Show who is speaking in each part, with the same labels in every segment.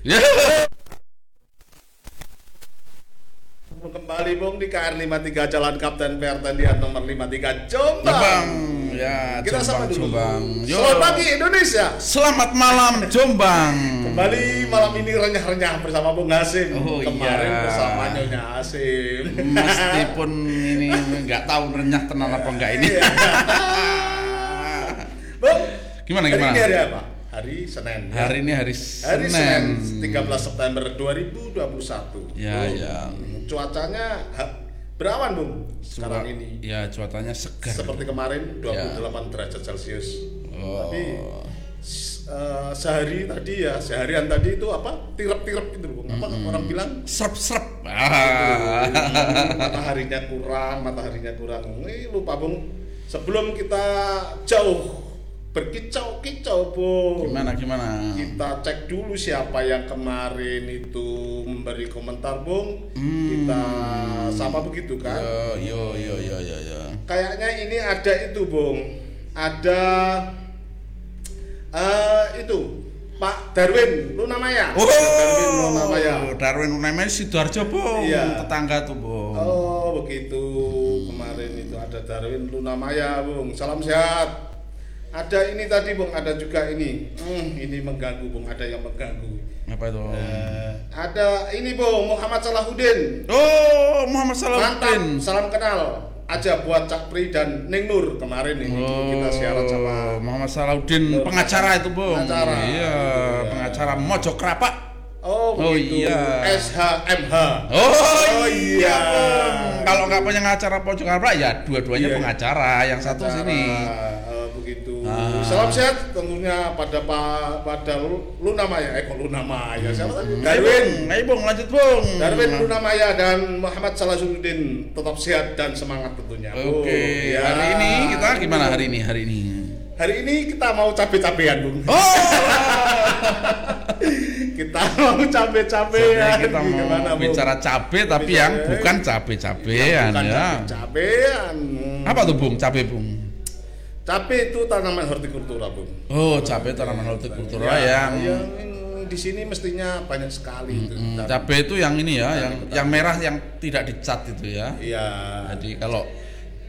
Speaker 1: Ya.
Speaker 2: Kembali Bung di KR 53 Jalan Kapten Pertendian nomor 53 Jombang.
Speaker 1: Jombang. Ya,
Speaker 2: Kita sama
Speaker 1: Jombang,
Speaker 2: dulu.
Speaker 1: Jombang. Yo.
Speaker 2: Selamat pagi Indonesia.
Speaker 1: Selamat malam Jombang.
Speaker 2: Kembali malam ini renyah-renyah bersama Bung Hasim.
Speaker 1: Oh,
Speaker 2: Kemarin
Speaker 1: iya.
Speaker 2: bersama Nyonya Hasim.
Speaker 1: Meskipun ini nggak tahu renyah tenang apa enggak ini.
Speaker 2: Iya. Bung,
Speaker 1: Gimana, gimana?
Speaker 2: ini hari apa? Hari Senin. ya?
Speaker 1: Hari ini hari
Speaker 2: Hari
Speaker 1: Senin.
Speaker 2: Senin 13 September 2021.
Speaker 1: Ya,
Speaker 2: Bung,
Speaker 1: ya.
Speaker 2: Cuacanya ha- berawan, Bung, sekarang
Speaker 1: Cua-
Speaker 2: ini.
Speaker 1: Ya, cuacanya segar.
Speaker 2: Seperti kemarin 28 derajat Celcius.
Speaker 1: Oh.
Speaker 2: Tapi eh, sehari tadi ya, seharian tadi itu apa? Tirep-tirep gitu, Bung. Apa orang bilang?
Speaker 1: Serp-serp. Ah.
Speaker 2: mataharinya kurang, mataharinya kurang. Ini lupa, Bung. Sebelum kita jauh berkicau-kicau, Bung.
Speaker 1: Gimana gimana?
Speaker 2: Kita cek dulu siapa yang kemarin itu memberi komentar, Bung. Kita sama begitu kan?
Speaker 1: Yo yo yo yo yo yo.
Speaker 2: Kayaknya ini ada itu, Bung. Ada eh itu Pak Darwin Lunamaya.
Speaker 1: Oh,
Speaker 2: Darwin Lunamaya.
Speaker 1: Darwin Unamaya Sidoarjo, Bung.
Speaker 2: Iya.
Speaker 1: Tetangga tuh, Bung.
Speaker 2: Oh, begitu. Kemarin itu ada Darwin Lunamaya, Bung. Salam sehat. Ada ini tadi, Bung. Ada juga ini. Hmm, ini mengganggu, Bung. Ada yang mengganggu.
Speaker 1: Apa itu?
Speaker 2: Eh, ada ini, Bung. Muhammad Salahuddin.
Speaker 1: Oh, Muhammad
Speaker 2: Mantap.
Speaker 1: Salahuddin.
Speaker 2: Salam kenal. Aja buat Cak Pri dan Neng Nur kemarin ini
Speaker 1: Oh,
Speaker 2: kita siaran sama
Speaker 1: Muhammad Salahuddin
Speaker 2: Oh,
Speaker 1: pengacara itu, Bung.
Speaker 2: pengacara.
Speaker 1: Iya,
Speaker 2: Iya.
Speaker 1: pengacara Mojo Krapak.
Speaker 2: Oh,
Speaker 1: Oh,
Speaker 2: begitu.
Speaker 1: iya.
Speaker 2: SHMH.
Speaker 1: Oh,
Speaker 2: Oh,
Speaker 1: iya.
Speaker 2: iya.
Speaker 1: Bung. Kalau nggak punya pengacara Mojo Krapak ya dua-duanya
Speaker 2: Iya.
Speaker 1: pengacara, yang satu sini.
Speaker 2: Eh, begitu.
Speaker 1: Ah.
Speaker 2: Salam sehat tentunya pada Pak pada Lu- Luna Maya. Eh kok Luna Maya? Siapa tadi? Darwin.
Speaker 1: Bung. Lanjut, Bung.
Speaker 2: Darwin Luna Maya dan Muhammad Salahuddin tetap sehat dan semangat tentunya.
Speaker 1: Oke,
Speaker 2: Oh, ya.
Speaker 1: hari ini kita gimana hari ini? Hari ini.
Speaker 2: Hari ini kita mau cabe-cabean, Bung.
Speaker 1: Oh,
Speaker 2: kita mau cabe-cabean.
Speaker 1: Kita mau
Speaker 2: Gimana,
Speaker 1: bicara cabe tapi yang
Speaker 2: Cabe.
Speaker 1: bukan cabe-cabean
Speaker 2: Bukan
Speaker 1: ya.
Speaker 2: cabe-cabean.
Speaker 1: Apa tuh Bung? Cabe Bung.
Speaker 2: Cabe itu tanaman hortikultura, Bung.
Speaker 1: Oh, cabe tanaman hortikultura
Speaker 2: Ya,
Speaker 1: yang
Speaker 2: yang di sini mestinya banyak sekali itu.
Speaker 1: Hmm,
Speaker 2: Dan-
Speaker 1: cabe itu yang ini ya, yang yang merah yang tidak dicat itu ya.
Speaker 2: Iya.
Speaker 1: Jadi kalau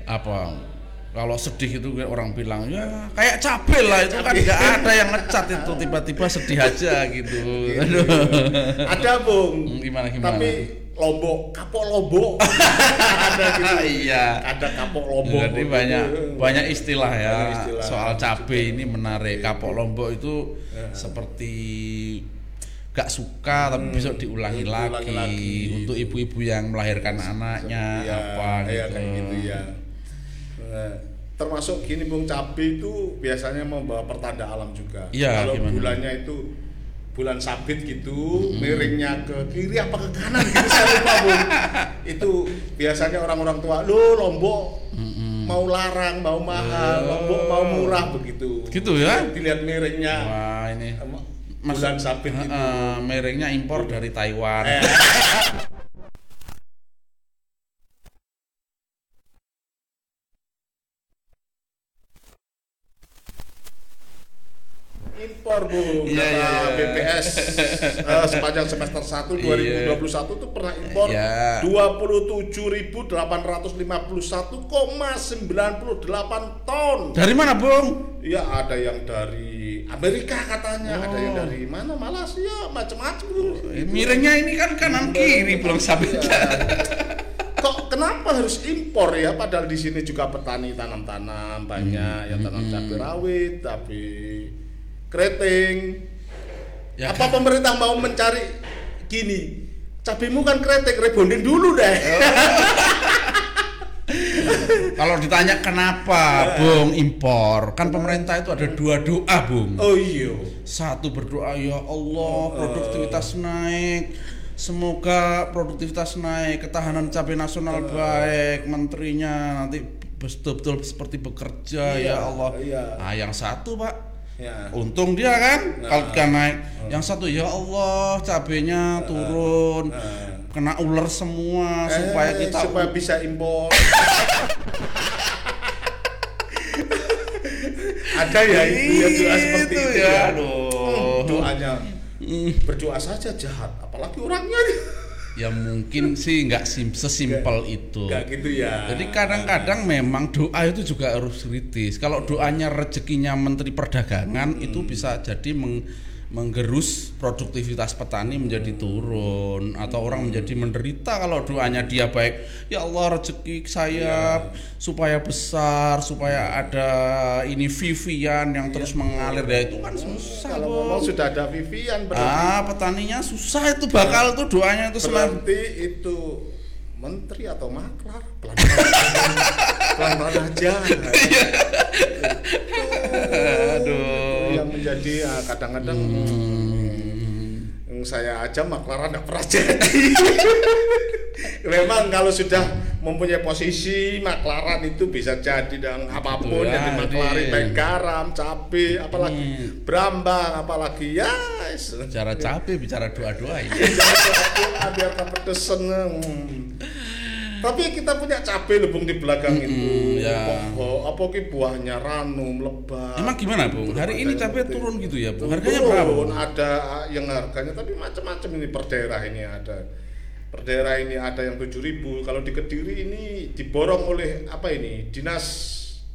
Speaker 1: apa? Kalau sedih itu orang bilang ya kayak cabe lah itu kan nggak ada yang ngecat itu tiba-tiba sedih aja gitu. Aduh.
Speaker 2: Ada, Bung.
Speaker 1: Hmm, Gimana gimana?
Speaker 2: Tapi lombok, kapok lombok. ada gitu.
Speaker 1: iya.
Speaker 2: Ada kapok lombok.
Speaker 1: Jadi banyak banyak istilah ya
Speaker 2: Banyak istilah.
Speaker 1: soal cabe ini menarik. Kapok lombok itu seperti gak suka tapi besok diulangi,
Speaker 2: Hmm, diulangi
Speaker 1: lagi,
Speaker 2: lagi.
Speaker 1: untuk ibu-ibu yang melahirkan anaknya
Speaker 2: Iya,
Speaker 1: apa
Speaker 2: iya,
Speaker 1: gitu.
Speaker 2: kayak gitu ya. Nah, termasuk gini Bung cabe itu biasanya membawa pertanda alam juga.
Speaker 1: Iya,
Speaker 2: Kalau
Speaker 1: gimana?
Speaker 2: bulannya itu bulan sabit gitu, miringnya ke kiri apa ke kanan gitu saya lupa Bung. itu biasanya orang-orang tua, lo lombok mau larang, mau mahal, lombok mau murah begitu.
Speaker 1: Gitu ya?
Speaker 2: Dilihat miringnya
Speaker 1: Wah ini
Speaker 2: bulan sabit itu.
Speaker 1: eh, merengnya impor dari Taiwan.
Speaker 2: Eh. impor bu
Speaker 1: Iya,
Speaker 2: kata
Speaker 1: iya, iya.
Speaker 2: BPS eh, sepanjang semester 1 2021 itu pernah impor
Speaker 1: Iya.
Speaker 2: 27.851,98 ton
Speaker 1: Dari mana Bung?
Speaker 2: Iya ada yang dari Amerika katanya, ada yang dari mana Malaysia, macam-macam Bu.
Speaker 1: Miringnya ini kan kanan kiri belum sabit.
Speaker 2: Iya. Kok kenapa harus impor ya? Padahal di sini juga petani tanam-tanam banyak, yang tanam cabai rawit, tapi keriting.
Speaker 1: Ya
Speaker 2: Apa pemerintah mau mencari gini? Cabaimu kan keriting, rebonding dulu deh.
Speaker 1: Kalau ditanya kenapa Bung impor, kan pemerintah itu ada dua doa Bung.
Speaker 2: Oh iya.
Speaker 1: Satu berdoa ya Allah produktivitas naik, semoga produktivitas naik, ketahanan cabai nasional baik, menterinya nanti betul-betul seperti bekerja
Speaker 2: Iya,
Speaker 1: ya Allah.
Speaker 2: iya.
Speaker 1: Nah yang satu pak
Speaker 2: Ya.
Speaker 1: Untung dia kan,
Speaker 2: Nah.
Speaker 1: kalau kan naik. Yang satu ya Allah cabenya turun,
Speaker 2: Nah.
Speaker 1: kena ular semua supaya
Speaker 2: Eh,
Speaker 1: kita
Speaker 2: supaya bisa impor. Ada ya itu ya doa seperti
Speaker 1: Itu
Speaker 2: itu
Speaker 1: ya,
Speaker 2: ya.
Speaker 1: aduh.
Speaker 2: Hmm, Doanya berdoa saja jahat, apalagi orangnya.
Speaker 1: Ya mungkin sih nggak sim sesimpel itu.
Speaker 2: Enggak gitu ya.
Speaker 1: Jadi kadang-kadang memang doa itu juga harus kritis. Kalau doanya rezekinya Menteri Perdagangan itu bisa jadi meng- menggerus produktivitas petani menjadi turun atau orang menjadi menderita kalau doanya dia baik. Ya Allah rezeki saya supaya besar supaya ada ini Vivian yang terus mengalir. Ya itu kan susah
Speaker 2: Kalau ngomong sudah ada Vivian berarti,
Speaker 1: ah petaninya susah itu bakal tuh doanya itu
Speaker 2: berarti itu menteri atau maklar? Pelan-pelan pelan-pelan aja.
Speaker 1: aduh.
Speaker 2: Yang menjadi ah, kadang-kadang yang saya aja maklaran tidak pernah jadi. Memang kalau sudah mempunyai posisi maklaran itu bisa jadi dengan apa pun
Speaker 1: Ya,
Speaker 2: jadi maklari
Speaker 1: Din.
Speaker 2: baik garam, cabai, apalagi berambang, apalagi ya. es.
Speaker 1: bicara capek bicara doa-doa ini
Speaker 2: Jangan biar kepedesan. Hmm. Tapi kita punya cabai lebung di belakang itu.
Speaker 1: ya.
Speaker 2: Pokok, apa ki buahnya ranum, lebat.
Speaker 1: Emang gimana Bung? Hari ini cabai
Speaker 2: Putih.
Speaker 1: turun gitu ya Bung?
Speaker 2: Turun,
Speaker 1: Harganya berapa Bung?
Speaker 2: Ada yang harganya tapi macam-macam ini per daerah ini ada. Per daerah ini ada yang 7000 Kalau di Kediri ini diborong oleh apa ini? Dinas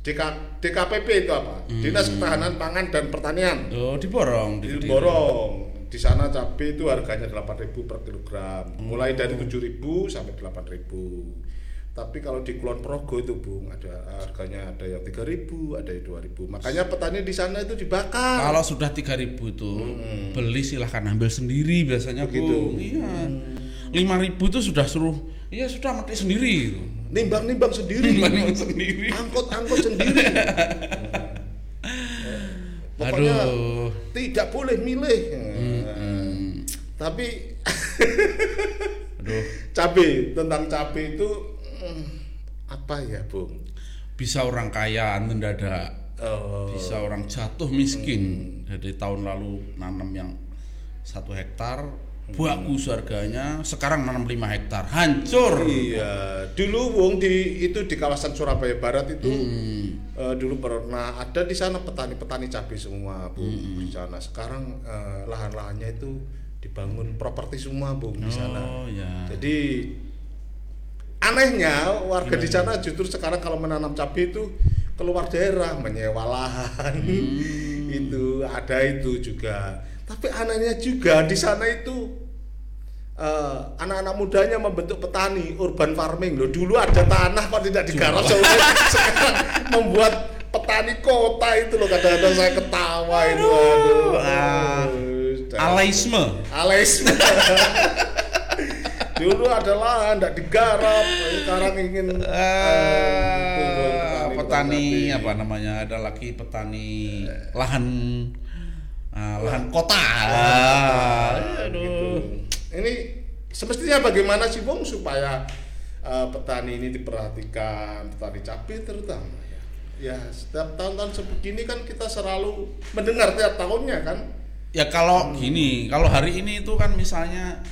Speaker 2: DK, DKPP itu apa?
Speaker 1: Hmm.
Speaker 2: Dinas Ketahanan Pangan dan Pertanian.
Speaker 1: Oh, diborong di
Speaker 2: Diborong. Di sana cabai itu harganya 8.000 per kilogram.
Speaker 1: Hmm.
Speaker 2: Mulai dari 7.000 sampai 8.000. Tapi kalau di Kulon Progo itu Bung ada harganya ada yang 3.000, ada yang 2.000. Makanya petani di sana itu dibakar.
Speaker 1: Kalau sudah 3000 tuh beli silahkan ambil sendiri biasanya
Speaker 2: Begitu.
Speaker 1: Bung. Iya. 5000 tuh sudah suruh Iya sudah mati sendiri gitu.
Speaker 2: nimbang-nimbang sendiri,
Speaker 1: Memang sendiri.
Speaker 2: angkut-angkut sendiri. Pokoknya
Speaker 1: Aduh.
Speaker 2: Tidak boleh milih.
Speaker 1: Hmm.
Speaker 2: Tapi
Speaker 1: Aduh,
Speaker 2: cabai tentang cabai itu hmm, apa ya, Bung?
Speaker 1: bisa orang kaya mendadak,
Speaker 2: Oh,
Speaker 1: bisa orang jatuh miskin. Jadi tahun lalu nanam yang satu hektar bagus harganya, sekarang nanam 5 hektar hancur.
Speaker 2: Iya, dulu Wong di itu di kawasan Surabaya Barat itu
Speaker 1: Hmm.
Speaker 2: eh, dulu pernah ada di sana petani-petani cabai semua, Bu.
Speaker 1: Hmm.
Speaker 2: Di sana sekarang eh, lahan-lahannya itu dibangun properti semua, Bu, di sana.
Speaker 1: Oh ya.
Speaker 2: Jadi anehnya warga di sana justru sekarang kalau menanam cabai itu keluar daerah menyewa lahan itu ada itu juga. Tapi anehnya juga di sana itu eh, anak-anak mudanya membentuk petani urban farming loh. Dulu ada tanah kok tidak digarap sekarang sekarang membuat petani kota itu loh kadang-kadang saya ketawa itu aduh.
Speaker 1: ah,
Speaker 2: Aduh,
Speaker 1: Alaisme.
Speaker 2: Alaisme. Dulu ada lahan tidak digarap, sekarang ingin eh, itu,
Speaker 1: Eh, petani
Speaker 2: petani.
Speaker 1: apa namanya ada lagi petani lahan ah, lahan kota. Ah,
Speaker 2: gitu.
Speaker 1: aduh.
Speaker 2: Ini semestinya bagaimana sih Bung supaya eh, petani ini diperhatikan, petani cabai terutama ya. Ya, setiap tahun-tahun sebegini kan kita selalu mendengar tiap tahunnya kan.
Speaker 1: Ya kalau gini, kalau hari ini itu kan misalnya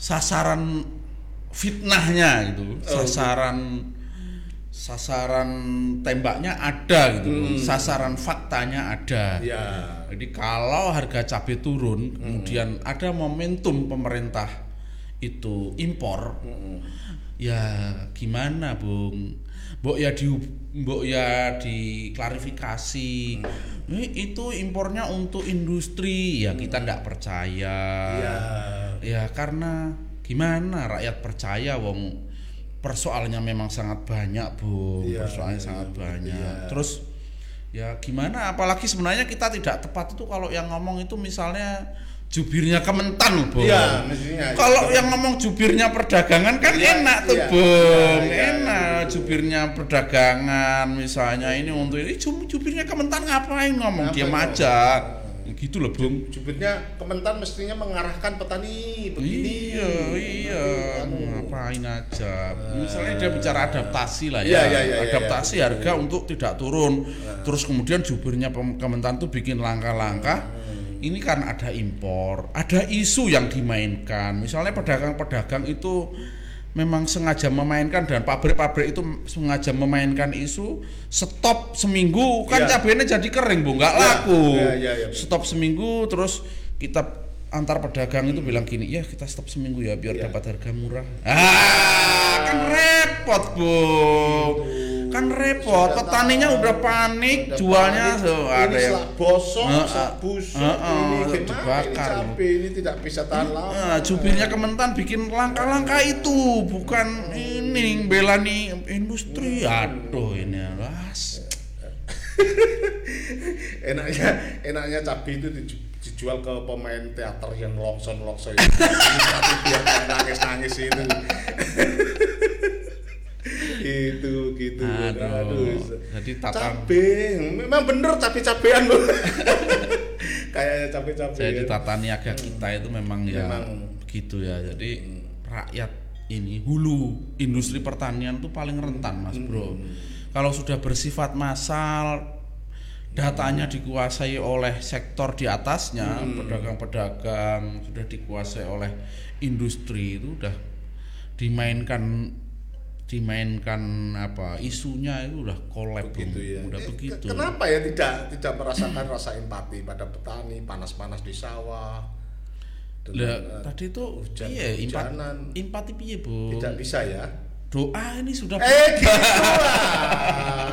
Speaker 1: sasaran fitnahnya gitu,
Speaker 2: Oh.
Speaker 1: sasaran sasaran tembaknya ada gitu,
Speaker 2: Hmm.
Speaker 1: sasaran faktanya ada.
Speaker 2: Ya.
Speaker 1: Jadi kalau harga cabai turun, kemudian ada momentum pemerintah itu impor, ya gimana, Bung? Mbok ya di mbok ya diklarifikasi. Eh, itu impornya untuk industri, ya kita ndak percaya.
Speaker 2: Ya.
Speaker 1: Ya karena gimana rakyat percaya wong persoalannya memang sangat banyak, Bung.
Speaker 2: Iya,
Speaker 1: persoalannya
Speaker 2: iya,
Speaker 1: sangat
Speaker 2: iya.
Speaker 1: banyak. Terus ya gimana apalagi sebenarnya kita tidak tepat itu kalau yang ngomong itu misalnya jubirnya Kementan, Bung.
Speaker 2: Iya, mestinya.
Speaker 1: Kalau yang ngomong jubirnya perdagangan kan
Speaker 2: Iya,
Speaker 1: enak tuh,
Speaker 2: iya.
Speaker 1: Bung.
Speaker 2: Iya, iya,
Speaker 1: enak
Speaker 2: gitu.
Speaker 1: jubirnya perdagangan misalnya ini untuk ini Ju- jubirnya Kementan ngapain ngomong
Speaker 2: ngomong?
Speaker 1: aja. Gitu loh, Bung.
Speaker 2: Jubirnya Kementan mestinya mengarahkan petani begini.
Speaker 1: Iya, iya.
Speaker 2: Anu.
Speaker 1: Ngapain aja. Misalnya dia bicara adaptasi lah ya.
Speaker 2: iya, iya, iya,
Speaker 1: adaptasi
Speaker 2: iya.
Speaker 1: harga untuk tidak turun. Terus kemudian jubirnya Kementan tuh bikin langkah-langkah. Ini kan ada impor, ada isu yang dimainkan. Misalnya pedagang-pedagang itu memang sengaja memainkan dan pabrik-pabrik itu sengaja memainkan isu stop seminggu kan
Speaker 2: Iya.
Speaker 1: cabenya jadi kering bu nggak
Speaker 2: Iya,
Speaker 1: laku
Speaker 2: iya.
Speaker 1: stop seminggu terus kita antar pedagang itu bilang gini, ya kita stop seminggu ya biar
Speaker 2: Iya.
Speaker 1: dapat harga murah. Ah, kan repot bu, kan repot.
Speaker 2: Sudah
Speaker 1: Petaninya
Speaker 2: tahu.
Speaker 1: udah panik,
Speaker 2: Udah
Speaker 1: jualnya
Speaker 2: panik,
Speaker 1: so, ada
Speaker 2: ini
Speaker 1: yang
Speaker 2: bosok,
Speaker 1: Heeh,
Speaker 2: selak busuk, ini gimana ini
Speaker 1: dibakar.
Speaker 2: cabai ini tidak bisa tahan lama.
Speaker 1: Nah, jubirnya Kementan bikin langkah-langkah itu bukan ini bela nih industri. Aduh ini las.
Speaker 2: enaknya enaknya cabai itu diju- dijual ke pemain teater yang longson longson itu. Tapi biar kayak nangis nangis itu. Itu gitu.
Speaker 1: Aduh, jadi tatang-
Speaker 2: cabai memang bener cabai cabean bu. Kayaknya cabai cabean
Speaker 1: Jadi tata niaga kita itu memang ya
Speaker 2: Memang.
Speaker 1: begitu ya. Jadi rakyat ini hulu industri pertanian itu paling rentan Mas Bro. Kalau sudah bersifat massal datanya dikuasai oleh sektor di atasnya, pedagang-pedagang sudah dikuasai oleh industri itu udah dimainkan dimainkan apa isunya itu udah kolab
Speaker 2: begitu ya.
Speaker 1: udah
Speaker 2: Eh,
Speaker 1: begitu.
Speaker 2: ke- kenapa ya tidak tidak merasakan rasa empati pada petani panas-panas di sawah
Speaker 1: Lah,
Speaker 2: eh,
Speaker 1: tadi itu
Speaker 2: hujan-
Speaker 1: iya empat empati piye bu?
Speaker 2: Tidak bisa ya.
Speaker 1: Doa ini sudah
Speaker 2: Eh gitu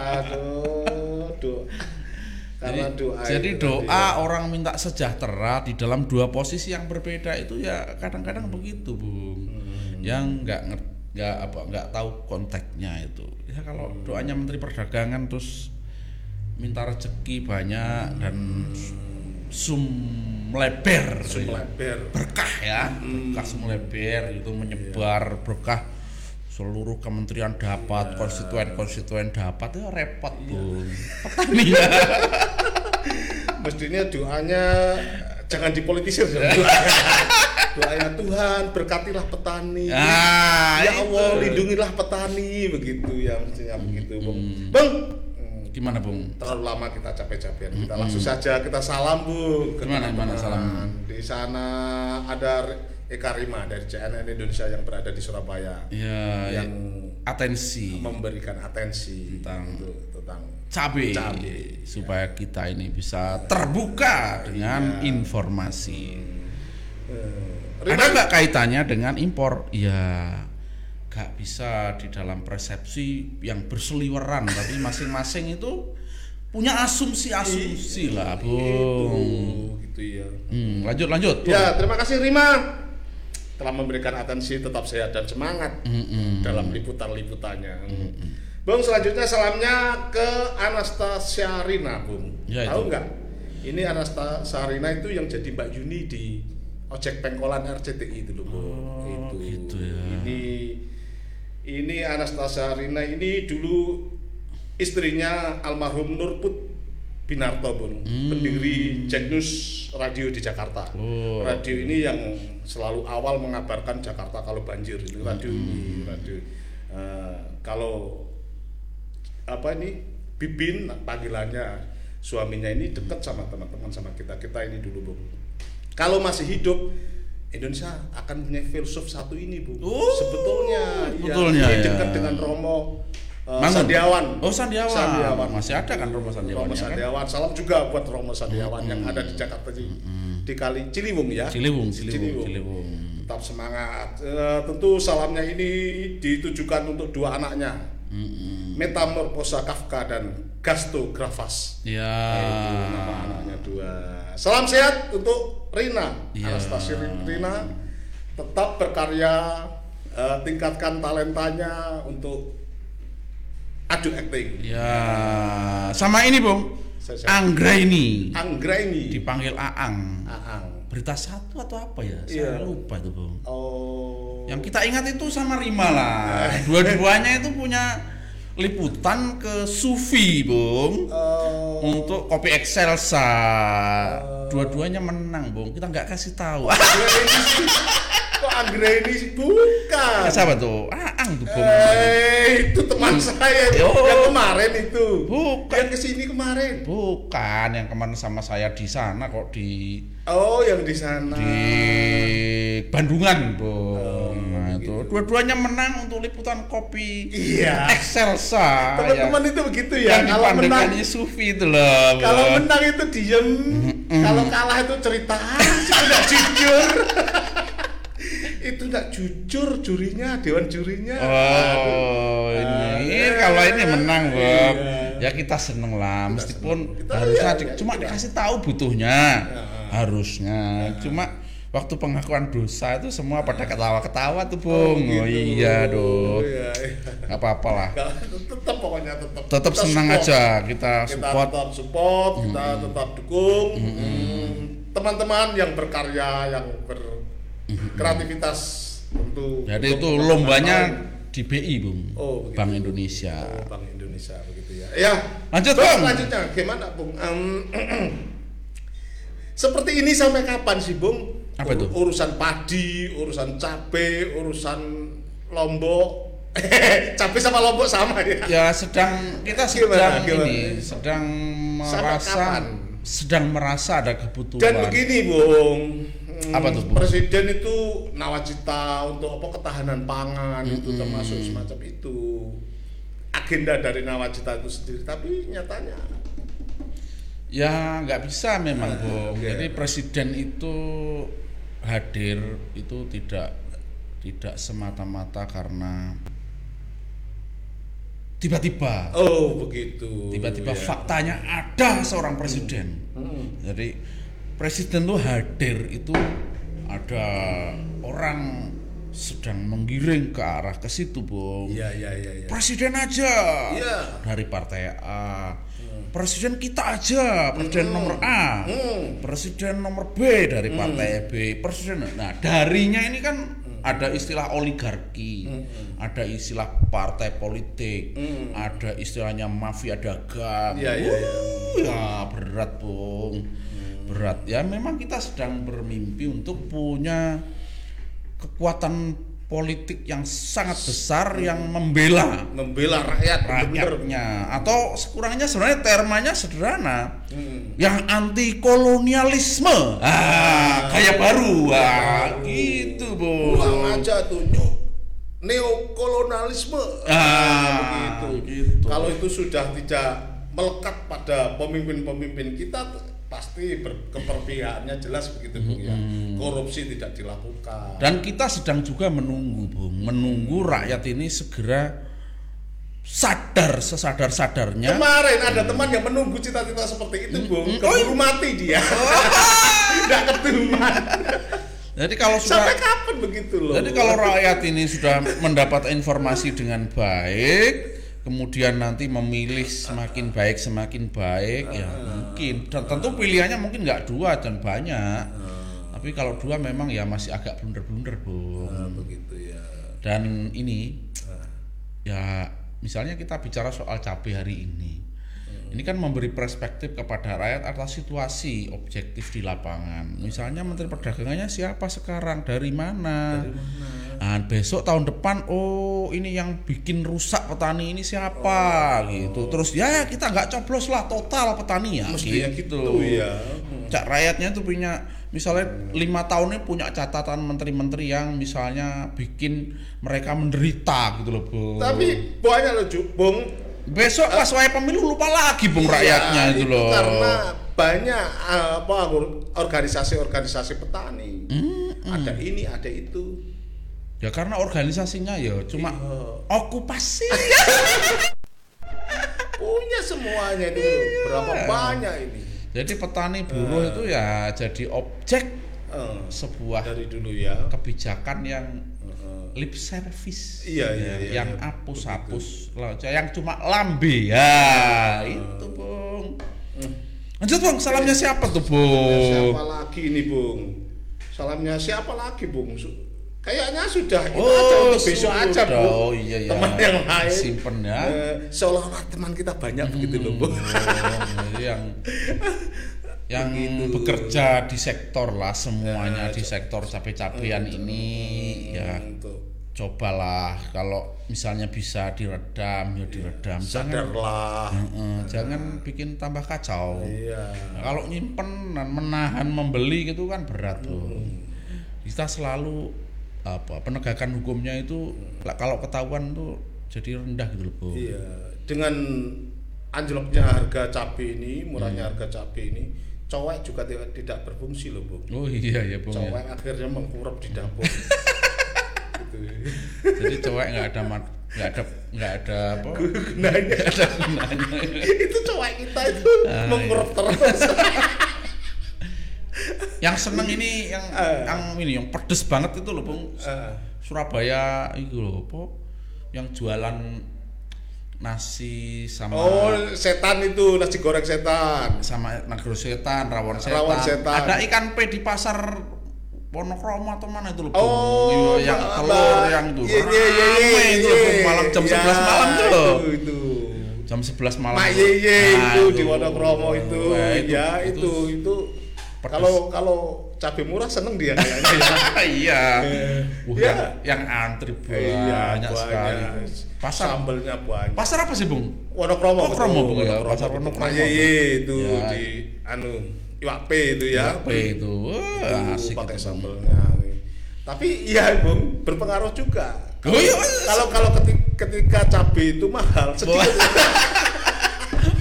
Speaker 2: Aduh, doa.
Speaker 1: Jadi,
Speaker 2: doa
Speaker 1: jadi doa
Speaker 2: ya.
Speaker 1: orang minta sejahtera di dalam dua posisi yang berbeda itu ya kadang-kadang begitu bung
Speaker 2: Hmm.
Speaker 1: yang nggak nggak apa nggak tahu konteksnya itu ya kalau
Speaker 2: Hmm.
Speaker 1: doanya menteri perdagangan terus minta rezeki banyak dan sum leber
Speaker 2: Sum leber.
Speaker 1: berkah ya
Speaker 2: Hmm.
Speaker 1: berkah sum leber itu menyebar berkah seluruh kementerian dapat
Speaker 2: Iya.
Speaker 1: konstituen konstituen dapat itu repot bung petani ya
Speaker 2: Mestinya doanya jangan dipolitisir dong. Doanya, Tuhan berkatilah petani.
Speaker 1: Ah,
Speaker 2: ya
Speaker 1: itu.
Speaker 2: Allah lindungilah petani begitu ya mestinya begitu Bung. Bang, hmm,
Speaker 1: gimana bung
Speaker 2: terlalu lama kita capek-capekan. Kita langsung saja kita salam Bu
Speaker 1: Gimana, gimana salam?
Speaker 2: Di sana ada Eka Rima dari CNN Indonesia yang berada di Surabaya
Speaker 1: ya
Speaker 2: yang
Speaker 1: atensi
Speaker 2: memberikan atensi
Speaker 1: Tentang-
Speaker 2: itu, tentang
Speaker 1: cabai
Speaker 2: Cabai.
Speaker 1: supaya kita ini bisa terbuka dengan
Speaker 2: Iya.
Speaker 1: informasi
Speaker 2: eh,
Speaker 1: ada nggak kaitannya dengan impor ya nggak bisa di dalam persepsi yang berseliweran tapi masing-masing itu punya asumsi-asumsi lah
Speaker 2: itu
Speaker 1: bung
Speaker 2: gitu ya.
Speaker 1: Hmm, lanjut lanjut Bung.
Speaker 2: Ya, terima kasih Rima telah memberikan atensi tetap sehat dan semangat
Speaker 1: Mm-mm.
Speaker 2: dalam liputan-liputannya. Bung, selanjutnya salamnya ke Anastasia Rina, Bung.
Speaker 1: Ya,
Speaker 2: Tahu
Speaker 1: itu.
Speaker 2: nggak? Ini Anastasia Rina itu yang jadi Mbak Yuni di ojek pengkolan RCTI itu loh, Bung.
Speaker 1: Oh, gitu ya.
Speaker 2: Ini ini Anastasia Rina ini dulu istrinya almarhum Nurput Binarto Bung, pendiri Jack News Radio di Jakarta.
Speaker 1: Oh.
Speaker 2: Radio ini yang selalu awal mengabarkan Jakarta kalau banjir itu radio ini radio eh, kalau apa ini Bibin panggilannya suaminya ini dekat sama teman-teman sama kita kita ini dulu Bung. Kalau masih hidup Indonesia akan punya filsuf satu ini bu.
Speaker 1: Oh,
Speaker 2: Sebetulnya, iya.
Speaker 1: betulnya,
Speaker 2: Ini
Speaker 1: ya.
Speaker 2: dekat dengan Romo eh,
Speaker 1: Mangun.
Speaker 2: Sandiawan.
Speaker 1: Oh, Sandiawan. Masih ada kan Romo Sandiawan,
Speaker 2: Romo
Speaker 1: ya kan?
Speaker 2: Sandiawan. Salam juga buat Romo Sandiawan yang ada di Jakarta di, di Kali Ciliwung ya.
Speaker 1: Ciliwung,
Speaker 2: Di
Speaker 1: Ciliwung, Ciliwung.
Speaker 2: Tetap semangat. Eh, tentu salamnya ini ditujukan untuk dua anaknya.
Speaker 1: Mm-mm.
Speaker 2: Metamorfosa Kafka dan Gasto Grafas.
Speaker 1: Ya.
Speaker 2: Itu nama anaknya dua. Salam sehat untuk Rina,
Speaker 1: Iya.
Speaker 2: Anastasia Rina. Tetap berkarya, eh, tingkatkan talentanya untuk adu acting.
Speaker 1: Ya. Sama ini, Bung. Anggraini.
Speaker 2: Anggraini,
Speaker 1: Dipanggil Aang.
Speaker 2: Aang.
Speaker 1: Berita satu atau apa ya?
Speaker 2: Iya.
Speaker 1: Saya lupa tuh, Bung.
Speaker 2: Oh.
Speaker 1: Yang kita ingat itu sama Rima lah. Dua-duanya itu punya liputan ke Sufi, Bung.
Speaker 2: Oh.
Speaker 1: Untuk kopi Excelsa. Dua-duanya menang, Bung. Kita nggak kasih tahu.
Speaker 2: Kok Anggraini sih? Bukan.
Speaker 1: Siapa tuh? Aang tuh, Bung.
Speaker 2: Eh, itu teman saya
Speaker 1: Yo.
Speaker 2: yang kemarin itu.
Speaker 1: Bukan.
Speaker 2: Yang ke sini kemarin.
Speaker 1: Bukan yang kemarin sama saya di sana kok di
Speaker 2: Oh, yang di sana.
Speaker 1: di Bandungan, Bung.
Speaker 2: Oh,
Speaker 1: nah, itu dua-duanya menang untuk liputan kopi
Speaker 2: Iya.
Speaker 1: Excelsa.
Speaker 2: Teman-teman
Speaker 1: ya.
Speaker 2: itu begitu ya.
Speaker 1: yang
Speaker 2: Kalau menang,
Speaker 1: Sufi itu loh.
Speaker 2: kalau menang itu diem, Kalau kalah itu cerita tidak jujur. itu tidak jujur jurinya, dewan jurinya.
Speaker 1: Oh, ini
Speaker 2: Ah,
Speaker 1: kalau ini menang, Bob.
Speaker 2: iya.
Speaker 1: Ya kita seneng lah, meskipun
Speaker 2: seneng. Kita
Speaker 1: harusnya
Speaker 2: iya,
Speaker 1: di-
Speaker 2: iya,
Speaker 1: cuma
Speaker 2: kita.
Speaker 1: dikasih tahu butuhnya.
Speaker 2: Ah.
Speaker 1: Harusnya. Cuma waktu pengakuan dosa itu semua pada ketawa-ketawa tuh, Bung. Oh,
Speaker 2: gitu.
Speaker 1: iya, dong.
Speaker 2: Iya, iya.
Speaker 1: Apa-apa lah.
Speaker 2: tetap pokoknya tetap
Speaker 1: Tetap
Speaker 2: kita
Speaker 1: senang
Speaker 2: support.
Speaker 1: aja kita
Speaker 2: kita
Speaker 1: support.
Speaker 2: tetap support kita tetap dukung Hmm, teman-teman yang berkarya yang berkreativitas tentu
Speaker 1: Jadi itu lombanya di BI, Bung.
Speaker 2: Oh, begitu.
Speaker 1: Bank Indonesia.
Speaker 2: Oh, Bank Indonesia begitu ya ya
Speaker 1: Lanjut,
Speaker 2: Terus
Speaker 1: Bung.
Speaker 2: selanjutnya gimana Bung Em, seperti ini sampai kapan sih Bung
Speaker 1: Apa itu?
Speaker 2: Ur- urusan padi urusan cabe urusan lombok cabe sama lombok sama ya
Speaker 1: Ya sedang kita
Speaker 2: Gimana,
Speaker 1: sedang
Speaker 2: gimana?
Speaker 1: ini sedang merasa sedang merasa ada kebutuhan.
Speaker 2: Dan begini, Bung. Hmm,
Speaker 1: Apa tuh?
Speaker 2: Presiden itu nawacita untuk apa ketahanan pangan itu termasuk semacam itu. Agenda dari nawacita itu sendiri, tapi nyatanya
Speaker 1: Ya nggak bisa memang, Bung.
Speaker 2: iya.
Speaker 1: Jadi presiden itu hadir itu tidak tidak semata-mata karena tiba-tiba
Speaker 2: oh begitu.
Speaker 1: tiba-tiba
Speaker 2: ya.
Speaker 1: faktanya ada seorang presiden.
Speaker 2: Hmm.
Speaker 1: Jadi presiden tuh hadir itu ada orang sedang menggiring ke arah ke situ, Bung.
Speaker 2: Iya, iya, iya, iya.
Speaker 1: Presiden aja
Speaker 2: Iya.
Speaker 1: dari partai A. Presiden kita aja, presiden nomor A.
Speaker 2: Hmm.
Speaker 1: Presiden nomor B dari partai B. Presiden. Nah, darinya ini kan ada istilah oligarki, ada istilah partai politik, ada istilahnya mafia dagang.
Speaker 2: Iya, iya, iya.
Speaker 1: Ya berat, Bung. Berat. Ya memang kita sedang bermimpi untuk punya kekuatan politik yang sangat besar yang membela
Speaker 2: Membela rakyat,
Speaker 1: rakyatnya atau sekurangnya sebenarnya termanya sederhana
Speaker 2: Hmm.
Speaker 1: yang anti kolonialisme ah kayak baru ah gitu
Speaker 2: Pulang
Speaker 1: bu
Speaker 2: aja tuh nyuk neokolonialisme.
Speaker 1: Ah,
Speaker 2: begitu.
Speaker 1: gitu.
Speaker 2: Kalau itu sudah tidak melekat pada pemimpin-pemimpin kita pasti keperpihakannya jelas begitu Bung ya. Korupsi tidak dilakukan.
Speaker 1: dan kita sedang juga menunggu bung menunggu rakyat ini segera sadar sesadar sadarnya
Speaker 2: Kemarin ada teman yang menunggu cita-cita seperti itu, Bung.
Speaker 1: oh,
Speaker 2: Keburu mati dia. Tidak ketuman.
Speaker 1: jadi kalau sudah
Speaker 2: Sampai kapan begitu loh?
Speaker 1: Jadi kalau rakyat ini sudah mendapat informasi dengan baik, kemudian nanti memilih semakin baik semakin baik, ya mungkin. Dan tentu pilihannya mungkin nggak dua dan banyak. Tapi kalau dua memang ya masih agak blunder-blunder, bu.
Speaker 2: Nah, begitu ya.
Speaker 1: Dan ini ya misalnya kita bicara soal cabai hari ini. Ini kan memberi perspektif kepada rakyat atas situasi objektif di lapangan. Misalnya Menteri Perdagangannya siapa sekarang, dari mana? Nah, besok tahun depan, oh ini yang bikin rusak petani ini siapa? Gitu. Terus ya kita nggak coblos lah total petani ya.
Speaker 2: Mestinya gitu ya.
Speaker 1: Cak rakyatnya tuh punya misalnya lima tahunnya punya catatan menteri-menteri yang misalnya bikin mereka menderita gitu loh, Bu.
Speaker 2: Tapi banyak loh. Bung.
Speaker 1: Besok pas wae pemilu lupa lagi bung rakyatnya
Speaker 2: Iya,
Speaker 1: itu loh.
Speaker 2: Karena banyak eh, apa organisasi-organisasi petani. Ada ini, ada itu.
Speaker 1: Ya karena organisasinya ya cuma
Speaker 2: Iya.
Speaker 1: okupasi.
Speaker 2: Punya semuanya itu. Berapa
Speaker 1: Iya.
Speaker 2: banyak ini?
Speaker 1: jadi petani buruh itu ya jadi objek
Speaker 2: Eh,
Speaker 1: sebuah
Speaker 2: dari dulu ya.
Speaker 1: kebijakan yang
Speaker 2: Eh,
Speaker 1: lip service.
Speaker 2: Iya, iya,
Speaker 1: Ya,
Speaker 2: iya,
Speaker 1: yang
Speaker 2: iya.
Speaker 1: hapus-hapus lah, yang cuma lambe ya itu bung. Lanjut bung, salamnya siapa tuh bung?
Speaker 2: Siapa lagi ini, Bung? Salamnya siapa lagi, Bung? Kayaknya sudah itu
Speaker 1: Oh,
Speaker 2: aja untuk besok
Speaker 1: sudah.
Speaker 2: aja, Bung.
Speaker 1: Oh, iya, iya.
Speaker 2: Teman yang lain.
Speaker 1: Simpen ya.
Speaker 2: Eh, seolah-olah teman kita banyak begitu loh, Bung.
Speaker 1: Oh, yang yang bekerja di sektor lah semuanya di sektor cabai-cabean ini ya
Speaker 2: Untuk
Speaker 1: cobalah kalau misalnya bisa diredam ya diredam jangan
Speaker 2: sadarlah.
Speaker 1: Heeh, jangan bikin tambah kacau
Speaker 2: Iya.
Speaker 1: Nah, kalau nyimpen dan menahan membeli gitu kan berat tuh kita selalu apa penegakan hukumnya itu kalau ketahuan tuh jadi rendah gitu loh Bu.
Speaker 2: Iya. Dengan anjloknya harga cabai ini, murahnya
Speaker 1: Hmm.
Speaker 2: harga cabai ini, cowek juga tidak, berfungsi loh bung
Speaker 1: Oh iya ya bung. ya.
Speaker 2: cowek akhirnya mengkurap di dapur gitu.
Speaker 1: Jadi cowok nggak ada mat- nggak ada nggak ada apa?
Speaker 2: gunanya
Speaker 1: Ada gunanya.
Speaker 2: itu cowok kita itu
Speaker 1: Ah,
Speaker 2: mengkurap terus
Speaker 1: Yang seneng ini yang
Speaker 2: Eh.
Speaker 1: yang ini yang pedes banget itu loh bung.
Speaker 2: Eh,
Speaker 1: Surabaya itu loh apa? Yang jualan nasi sama
Speaker 2: oh setan itu nasi goreng setan
Speaker 1: sama nagro setan, rawon setan.
Speaker 2: Rawon setan.
Speaker 1: Ada ikan pe di pasar Wonokromo atau mana itu loh?
Speaker 2: Oh,
Speaker 1: Iya, yang telur yang itu.
Speaker 2: Iya, iya, iya, iya,
Speaker 1: itu
Speaker 2: iya.
Speaker 1: malam jam
Speaker 2: Ya,
Speaker 1: 11 malam tuh loh.
Speaker 2: Itu, itu.
Speaker 1: Jam 11 malam.
Speaker 2: Mak
Speaker 1: tuh.
Speaker 2: Yeye
Speaker 1: Nah,
Speaker 2: itu di Wonokromo itu.
Speaker 1: Wah,
Speaker 2: ya itu itu. Kalau kalau cabai murah seneng dia kayaknya ya.
Speaker 1: iya. Wah,
Speaker 2: iya.
Speaker 1: yang, antri
Speaker 2: Iya,
Speaker 1: banyak sekali.
Speaker 2: banyak.
Speaker 1: Pasar
Speaker 2: Sambelnya banyak.
Speaker 1: pasar apa sih, Bung?
Speaker 2: Wonokromo.
Speaker 1: Wonokromo,
Speaker 2: betul.
Speaker 1: Bung, ya. Pasar Wonokromo.
Speaker 2: Mak Yeye itu
Speaker 1: Ya.
Speaker 2: di anu Iwak P itu ya.
Speaker 1: P itu. Wah, asik
Speaker 2: pakai sambelnya. Tapi iya Bung, berpengaruh juga.
Speaker 1: Oh, iya.
Speaker 2: Kalau kalau ketika, ketika cabai itu mahal, sedikit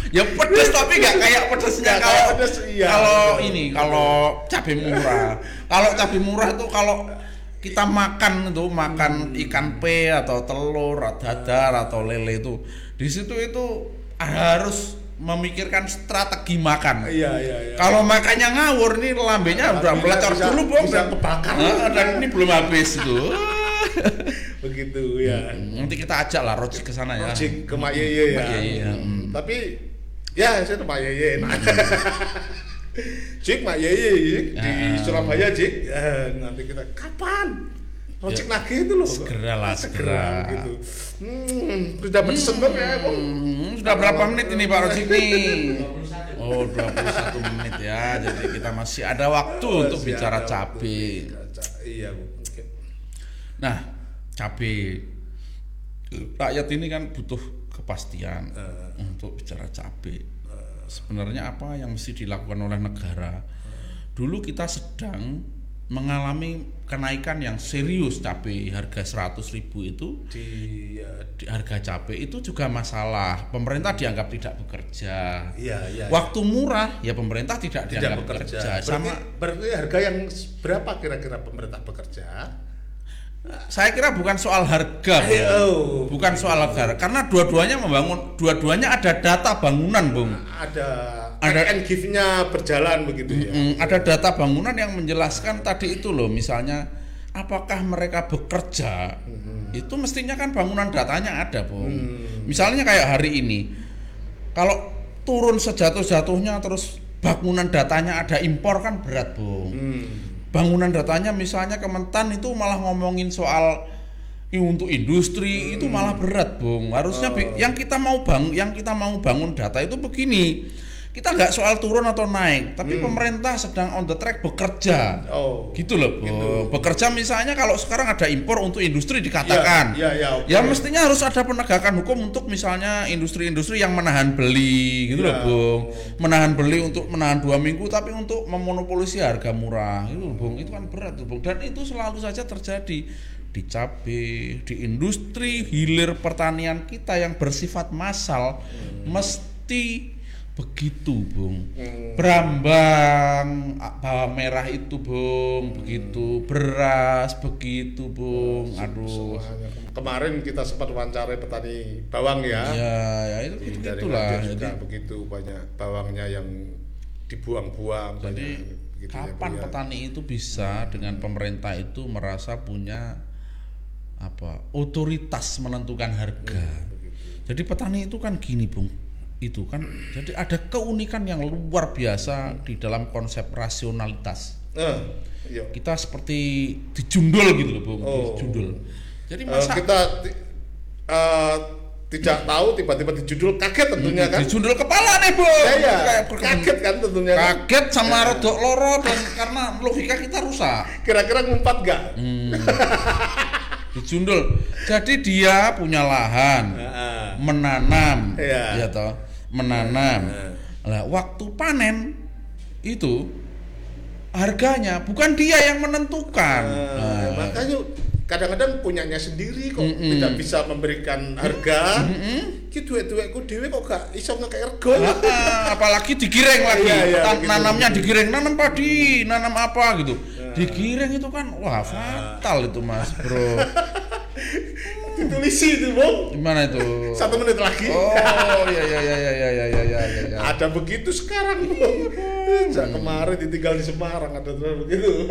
Speaker 1: ya pedes tapi nggak kayak pedesnya kalau
Speaker 2: pedes, iya.
Speaker 1: kalau ini kalau cabai murah kalau cabai murah itu kalau kita makan itu makan ikan pe atau telur dadar atau lele itu di situ itu harus memikirkan strategi makan
Speaker 2: Iya iya iya.
Speaker 1: kalau makannya ngawur nih lambenya udah
Speaker 2: Bisa-
Speaker 1: melecor dulu bong
Speaker 2: bisa kebakar.
Speaker 1: Nah, dan ini belum habis itu
Speaker 2: Begitu ya.
Speaker 1: nanti kita ajak lah Roji ke sana ya
Speaker 2: Cik ke Mak Yeye ya.
Speaker 1: Ya. Hmm.
Speaker 2: Tapi ya saya ke Mak Yeye. Nah. Cik Mak Yeye di
Speaker 1: Ah.
Speaker 2: Surabaya Cik. Eh, nanti kita kapan? Rojek nagih itu loh.
Speaker 1: Ya, Segera lah, segera.
Speaker 2: gitu. Hmm, sudah bersentuh ya, Bung.
Speaker 1: Hmm, sudah berapa menit ini Pak Rojik nih? Oh, 21 menit ya. Jadi kita masih ada waktu untuk
Speaker 2: Masih
Speaker 1: bicara
Speaker 2: ada
Speaker 1: cabai.
Speaker 2: Iya, Bu. Oke.
Speaker 1: Nah, cabai rakyat ini kan butuh kepastian
Speaker 2: Eh.
Speaker 1: untuk bicara cabai. Sebenarnya apa yang mesti dilakukan oleh negara? Dulu kita sedang mengalami kenaikan yang serius cabai harga 100.000 ribu itu
Speaker 2: Di ya,
Speaker 1: di harga cabai itu juga masalah. Pemerintah dianggap tidak bekerja.
Speaker 2: iya, iya.
Speaker 1: Waktu murah ya pemerintah tidak,
Speaker 2: tidak
Speaker 1: dianggap
Speaker 2: bekerja.
Speaker 1: bekerja.
Speaker 2: Berarti,
Speaker 1: Sama
Speaker 2: berarti harga yang berapa kira-kira pemerintah bekerja?
Speaker 1: Saya kira bukan soal harga, Bung.
Speaker 2: Oh.
Speaker 1: bukan soal harga, karena dua-duanya membangun, dua-duanya ada data bangunan, bung.
Speaker 2: Ada
Speaker 1: Ada-
Speaker 2: and give-nya berjalan begitu ya.
Speaker 1: Ada data bangunan yang menjelaskan tadi itu loh, misalnya apakah mereka bekerja? Itu mestinya kan bangunan datanya ada, bung. Misalnya kayak hari ini, kalau turun sejatuh-jatuhnya terus bangunan datanya ada impor kan berat, bung.
Speaker 2: Hmm.
Speaker 1: Bangunan datanya misalnya Kementan itu malah ngomongin soal ini untuk industri itu malah berat bung. Harusnya bi- yang kita mau bang yang kita mau bangun data itu begini kita nggak soal turun atau naik tapi pemerintah sedang on the track bekerja.
Speaker 2: Oh.
Speaker 1: gitu loh bung bekerja misalnya kalau sekarang ada impor untuk industri dikatakan.
Speaker 2: Iya, iya, oke.
Speaker 1: ya mestinya harus ada penegakan hukum untuk misalnya industri-industri yang menahan beli gitu loh
Speaker 2: Iya.
Speaker 1: bung menahan beli untuk menahan dua minggu tapi untuk memonopolisi harga murah. Itu loh, bung. Itu kan berat tuh bung. Dan itu selalu saja terjadi di cabai di industri hilir pertanian kita yang bersifat massal mesti begitu bung. Berambang a- bawang merah itu bung. Begitu. Beras begitu bung. Aduh.
Speaker 2: Kemarin kita sempat wawancarai petani bawang ya.
Speaker 1: ya ya itu
Speaker 2: Di
Speaker 1: itu
Speaker 2: dari
Speaker 1: itulah jadi
Speaker 2: begitu banyak bawangnya yang dibuang-buang.
Speaker 1: Jadi
Speaker 2: banyak begitu ya,
Speaker 1: kapan
Speaker 2: ya.
Speaker 1: petani itu bisa dengan pemerintah itu merasa punya apa otoritas menentukan harga. Jadi petani itu kan gini bung, itu kan jadi ada keunikan yang luar biasa di dalam konsep rasionalitas.
Speaker 2: Eh, iya.
Speaker 1: Kita seperti dijundul gitu loh bung,
Speaker 2: Oh.
Speaker 1: dijundul. Jadi
Speaker 2: Eh,
Speaker 1: masa
Speaker 2: kita ti- eh, tidak tahu tiba-tiba dijudul kaget tentunya kan.
Speaker 1: dijundul kepala nih bung.
Speaker 2: Ya, ya, kaget kan tentunya. kan.
Speaker 1: Kaget sama rodok loro dan karena logika kita rusak.
Speaker 2: Kira-kira ngumpat nggak?
Speaker 1: Hmm. dijundul. Jadi dia punya lahan, menanam,
Speaker 2: Iya.
Speaker 1: ya toh, menanam. Lah waktu panen itu harganya bukan dia yang menentukan.
Speaker 2: Eh,
Speaker 1: Nah,
Speaker 2: makanya kadang-kadang punyanya sendiri kok tidak bisa memberikan harga. Ki duwe-duweku dhewe kok gak iso ngekek rego.
Speaker 1: Ah, ah, apalagi digiring lagi
Speaker 2: Iya, iya,
Speaker 1: Tan-
Speaker 2: begitu.
Speaker 1: nanamnya digiring nanam padi nanam apa gitu digiring itu kan wah fatal itu mas bro
Speaker 2: ditulis itu bu.
Speaker 1: gimana itu
Speaker 2: satu menit lagi
Speaker 1: oh iya iya iya iya iya iya iya ya.
Speaker 2: ada begitu sekarang bu. sejak kemarin ditinggal di Semarang ada terus begitu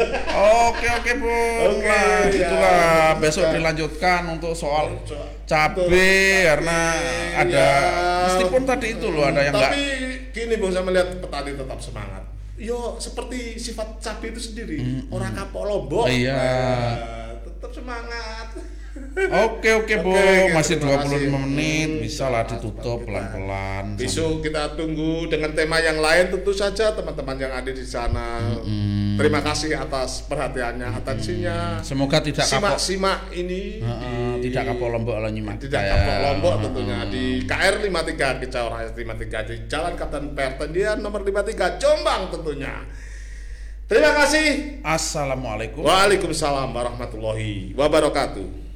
Speaker 1: oke oke bu.
Speaker 2: oke
Speaker 1: nah,
Speaker 2: iya.
Speaker 1: itulah ya, besok
Speaker 2: ya.
Speaker 1: dilanjutkan untuk soal cabai karena iya. ada
Speaker 2: ya.
Speaker 1: meskipun tadi itu loh ada yang
Speaker 2: tapi enggak. gini bu saya melihat petani tetap semangat yo seperti sifat cabai itu sendiri -hmm. orang kapok lombok
Speaker 1: iya
Speaker 2: nah, tetap semangat
Speaker 1: Oke oke bu,
Speaker 2: Oke,
Speaker 1: masih
Speaker 2: terima
Speaker 1: 25
Speaker 2: kasih.
Speaker 1: menit, bisa lah ditutup pelan-pelan.
Speaker 2: Besok kita tunggu dengan tema yang lain tentu saja teman-teman yang ada di sana. Terima kasih atas perhatiannya, atensinya.
Speaker 1: Semoga tidak kapok,
Speaker 2: Simak-simak ini
Speaker 1: Heeh,
Speaker 2: di-
Speaker 1: tidak kapok lombok lah nyimak
Speaker 2: tidak
Speaker 1: ya.
Speaker 2: kapok lombok tentunya di KR 53 Kicau Raya 53 di Jalan Kapten Pertendian nomor 53 Jombang tentunya. Terima kasih.
Speaker 1: Assalamualaikum.
Speaker 2: Waalaikumsalam warahmatullahi wabarakatuh.